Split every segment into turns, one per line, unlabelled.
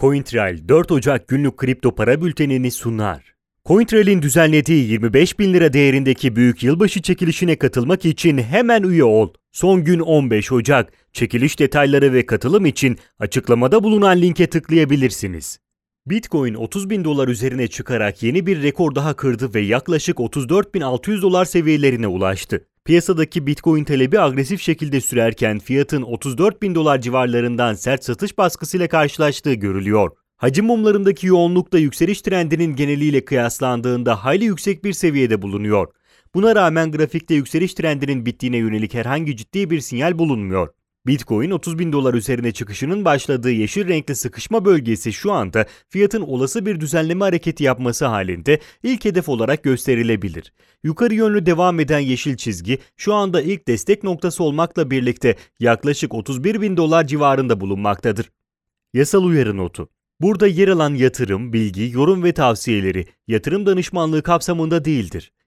CoinTrail 4 Ocak günlük kripto para bültenini sunar. CoinTrail'in düzenlediği 25 bin lira değerindeki büyük yılbaşı çekilişine katılmak için hemen üye ol. Son gün 15 Ocak. Çekiliş detayları ve katılım için açıklamada bulunan linke tıklayabilirsiniz. Bitcoin 30 bin dolar üzerine çıkarak yeni bir rekor daha kırdı ve yaklaşık 34.600 dolar seviyelerine ulaştı. Piyasadaki Bitcoin talebi agresif şekilde sürerken fiyatın 34 bin dolar civarlarından sert satış baskısıyla karşılaştığı görülüyor. Hacim mumlarındaki yoğunluk da yükseliş trendinin geneliyle kıyaslandığında hayli yüksek bir seviyede bulunuyor. Buna rağmen grafikte yükseliş trendinin bittiğine yönelik herhangi ciddi bir sinyal bulunmuyor. Bitcoin 30 bin dolar üzerine çıkışının başladığı yeşil renkli sıkışma bölgesi şu anda fiyatın olası bir düzenleme hareketi yapması halinde ilk hedef olarak gösterilebilir. Yukarı yönlü devam eden yeşil çizgi şu anda ilk destek noktası olmakla birlikte yaklaşık 31 bin dolar civarında bulunmaktadır. Yasal uyarı notu Burada yer alan yatırım, bilgi, yorum ve tavsiyeleri yatırım danışmanlığı kapsamında değildir.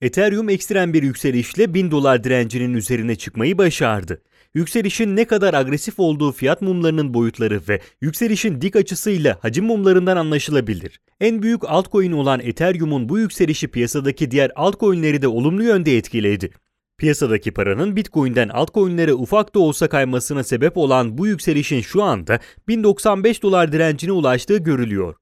Ethereum ekstrem bir yükselişle 1000 dolar direncinin üzerine çıkmayı başardı. Yükselişin ne kadar agresif olduğu fiyat mumlarının boyutları ve yükselişin dik açısıyla hacim mumlarından anlaşılabilir. En büyük altcoin olan Ethereum'un bu yükselişi piyasadaki diğer altcoin'leri de olumlu yönde etkiledi. Piyasadaki paranın Bitcoin'den altcoin'lere ufak da olsa kaymasına sebep olan bu yükselişin şu anda 1095 dolar direncine ulaştığı görülüyor.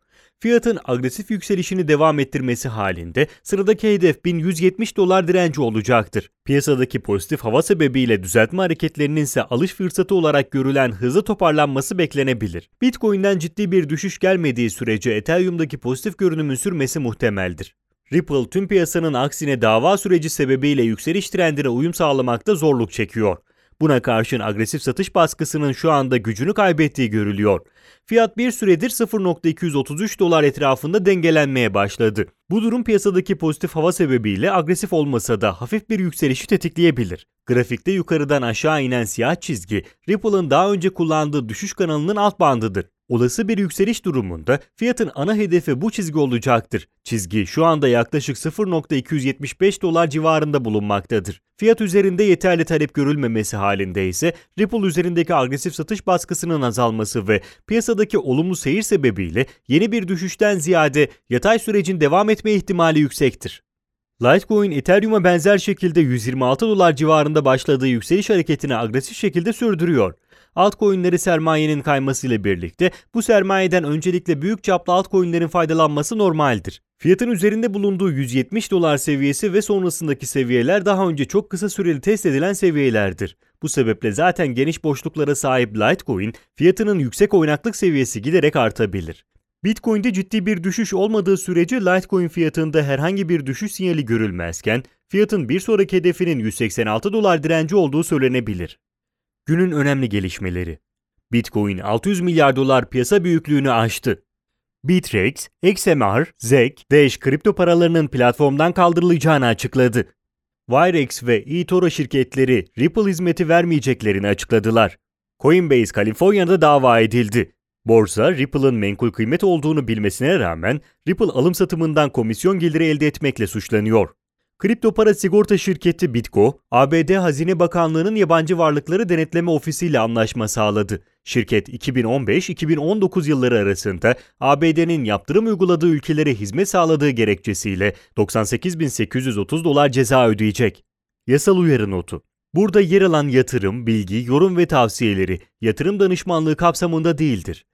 Fiyatın agresif yükselişini devam ettirmesi halinde sıradaki hedef 1170 dolar direnci olacaktır. Piyasadaki pozitif hava sebebiyle düzeltme hareketlerinin ise alış fırsatı olarak görülen hızlı toparlanması beklenebilir. Bitcoin'den ciddi bir düşüş gelmediği sürece Ethereum'daki pozitif görünümün sürmesi muhtemeldir. Ripple tüm piyasanın aksine dava süreci sebebiyle yükseliş trendine uyum sağlamakta zorluk çekiyor. Buna karşın agresif satış baskısının şu anda gücünü kaybettiği görülüyor. Fiyat bir süredir 0.233 dolar etrafında dengelenmeye başladı. Bu durum piyasadaki pozitif hava sebebiyle agresif olmasa da hafif bir yükselişi tetikleyebilir. Grafikte yukarıdan aşağı inen siyah çizgi, Ripple'ın daha önce kullandığı düşüş kanalının alt bandıdır. Olası bir yükseliş durumunda fiyatın ana hedefi bu çizgi olacaktır. Çizgi şu anda yaklaşık 0.275 dolar civarında bulunmaktadır. Fiyat üzerinde yeterli talep görülmemesi halinde ise Ripple üzerindeki agresif satış baskısının azalması ve piyasadaki olumlu seyir sebebiyle yeni bir düşüşten ziyade yatay sürecin devam etme ihtimali yüksektir. Litecoin Ethereum'a benzer şekilde 126 dolar civarında başladığı yükseliş hareketini agresif şekilde sürdürüyor. Altcoin'leri sermayenin kaymasıyla birlikte bu sermayeden öncelikle büyük çaplı altcoin'lerin faydalanması normaldir. Fiyatın üzerinde bulunduğu 170 dolar seviyesi ve sonrasındaki seviyeler daha önce çok kısa süreli test edilen seviyelerdir. Bu sebeple zaten geniş boşluklara sahip Litecoin fiyatının yüksek oynaklık seviyesi giderek artabilir. Bitcoin'de ciddi bir düşüş olmadığı sürece Litecoin fiyatında herhangi bir düşüş sinyali görülmezken fiyatın bir sonraki hedefinin 186 dolar direnci olduğu söylenebilir. Günün önemli gelişmeleri. Bitcoin 600 milyar dolar piyasa büyüklüğünü aştı. Bittrex, XMR, ZEC, Dash kripto paralarının platformdan kaldırılacağını açıkladı. Wirex ve eToro şirketleri Ripple hizmeti vermeyeceklerini açıkladılar. Coinbase Kaliforniya'da dava edildi. Borsa, Ripple'ın menkul kıymet olduğunu bilmesine rağmen Ripple alım satımından komisyon geliri elde etmekle suçlanıyor. Kripto para sigorta şirketi Bitco, ABD Hazine Bakanlığı'nın yabancı varlıkları denetleme ofisiyle anlaşma sağladı. Şirket 2015-2019 yılları arasında ABD'nin yaptırım uyguladığı ülkelere hizmet sağladığı gerekçesiyle 98.830 dolar ceza ödeyecek. Yasal uyarı notu. Burada yer alan yatırım, bilgi, yorum ve tavsiyeleri yatırım danışmanlığı kapsamında değildir.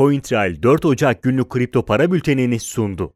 CoinTrail 4 Ocak günlük kripto para bültenini sundu.